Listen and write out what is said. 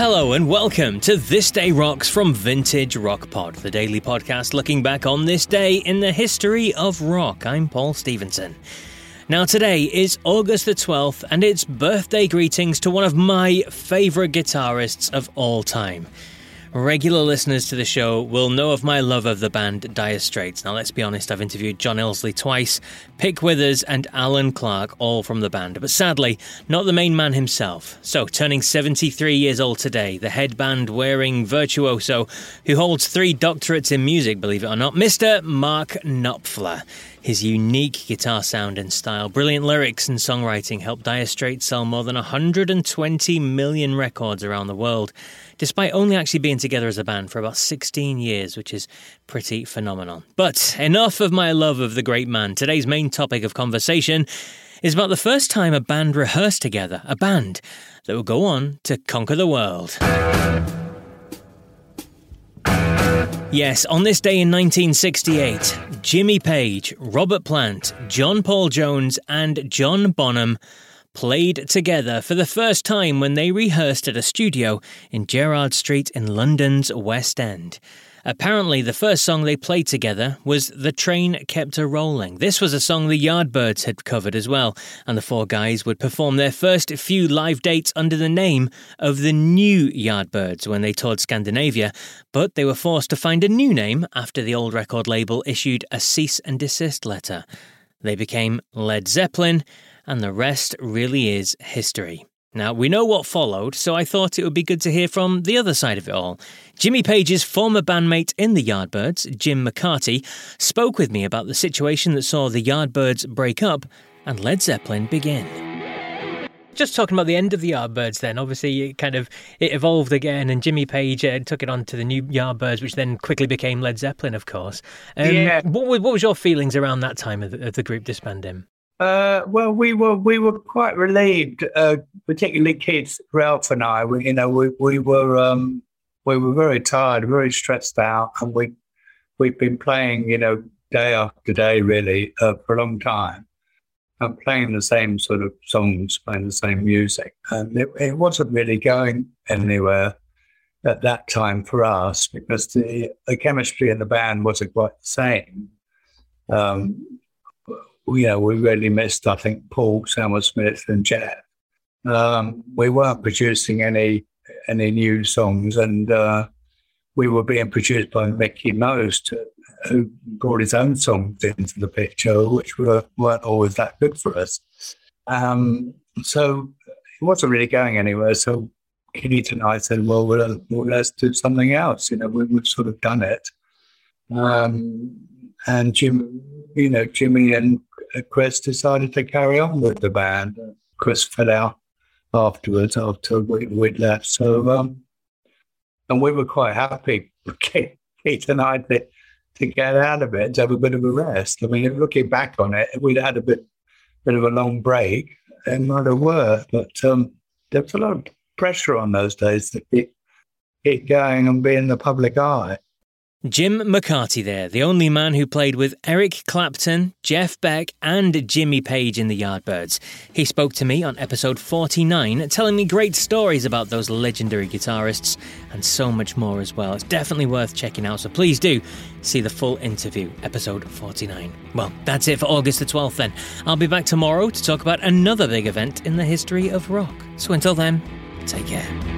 Hello and welcome to This Day Rocks from Vintage Rock Pod, the daily podcast looking back on this day in the history of rock. I'm Paul Stevenson. Now, today is August the 12th, and it's birthday greetings to one of my favourite guitarists of all time. Regular listeners to the show will know of my love of the band Dire Straits. Now, let's be honest, I've interviewed John Illsley twice, Pick Withers, and Alan Clark, all from the band, but sadly, not the main man himself. So, turning 73 years old today, the headband wearing virtuoso who holds three doctorates in music, believe it or not, Mr. Mark Knopfler. His unique guitar sound and style, brilliant lyrics and songwriting helped Dire Straits sell more than 120 million records around the world, despite only actually being together as a band for about 16 years, which is pretty phenomenal. But enough of my love of the great man. Today's main topic of conversation is about the first time a band rehearsed together, a band that will go on to conquer the world. Yes, on this day in 1968, Jimmy Page, Robert Plant, John Paul Jones, and John Bonham played together for the first time when they rehearsed at a studio in Gerrard Street in London's West End. Apparently, the first song they played together was The Train Kept a Rolling. This was a song the Yardbirds had covered as well, and the four guys would perform their first few live dates under the name of the New Yardbirds when they toured Scandinavia, but they were forced to find a new name after the old record label issued a cease and desist letter. They became Led Zeppelin, and the rest really is history. Now, we know what followed, so I thought it would be good to hear from the other side of it all. Jimmy Page's former bandmate in the Yardbirds, Jim McCarty, spoke with me about the situation that saw the Yardbirds break up and Led Zeppelin begin. Just talking about the end of the Yardbirds, then obviously it kind of it evolved again, and Jimmy Page uh, took it on to the new Yardbirds, which then quickly became Led Zeppelin, of course. Um, Yeah. What, what was your feelings around that time of the, of the group disbanding? Uh, well, we were we were quite relieved, uh, particularly Keith Relf and I. We, you know, we we were um, we were very tired, very stressed out, and we we've been playing, you know, day after day, really, uh, for a long time, and playing the same sort of songs, playing the same music, and it, it wasn't really going anywhere at that time for us because the the chemistry in the band wasn't quite the same. Um, you know, we really missed, I think, Paul, Samwell-Smith, and Jeff. Um, we weren't producing any any new songs, and uh, we were being produced by Mickie Most, who brought his own songs into the picture, which were, weren't always that good for us. Um, so it wasn't really going anywhere. So Keith and I said, well, well, let's do something else. You know, we, we've sort of done it. Um, and Jim, you know, Jimmy and Chris decided to carry on with the band. Chris fell out afterwards after we, we'd left. So, um, and we were quite happy, Keith and I, to, to get out of it, to have a bit of a rest. I mean, looking back on it, we'd had a bit, bit of a long break, it might have worked. But um, there was a lot of pressure on those days to keep, keep going and be in the public eye. Jim McCarty there, the only man who played with Eric Clapton, Jeff Beck, and Jimmy Page in the Yardbirds. He spoke to me on episode 49, telling me great stories about those legendary guitarists and so much more as well. It's definitely worth checking out, so please do see the full interview, episode 49. Well, that's it for August the 12th then. I'll be back tomorrow to talk about another big event in the history of rock. So until then, take care.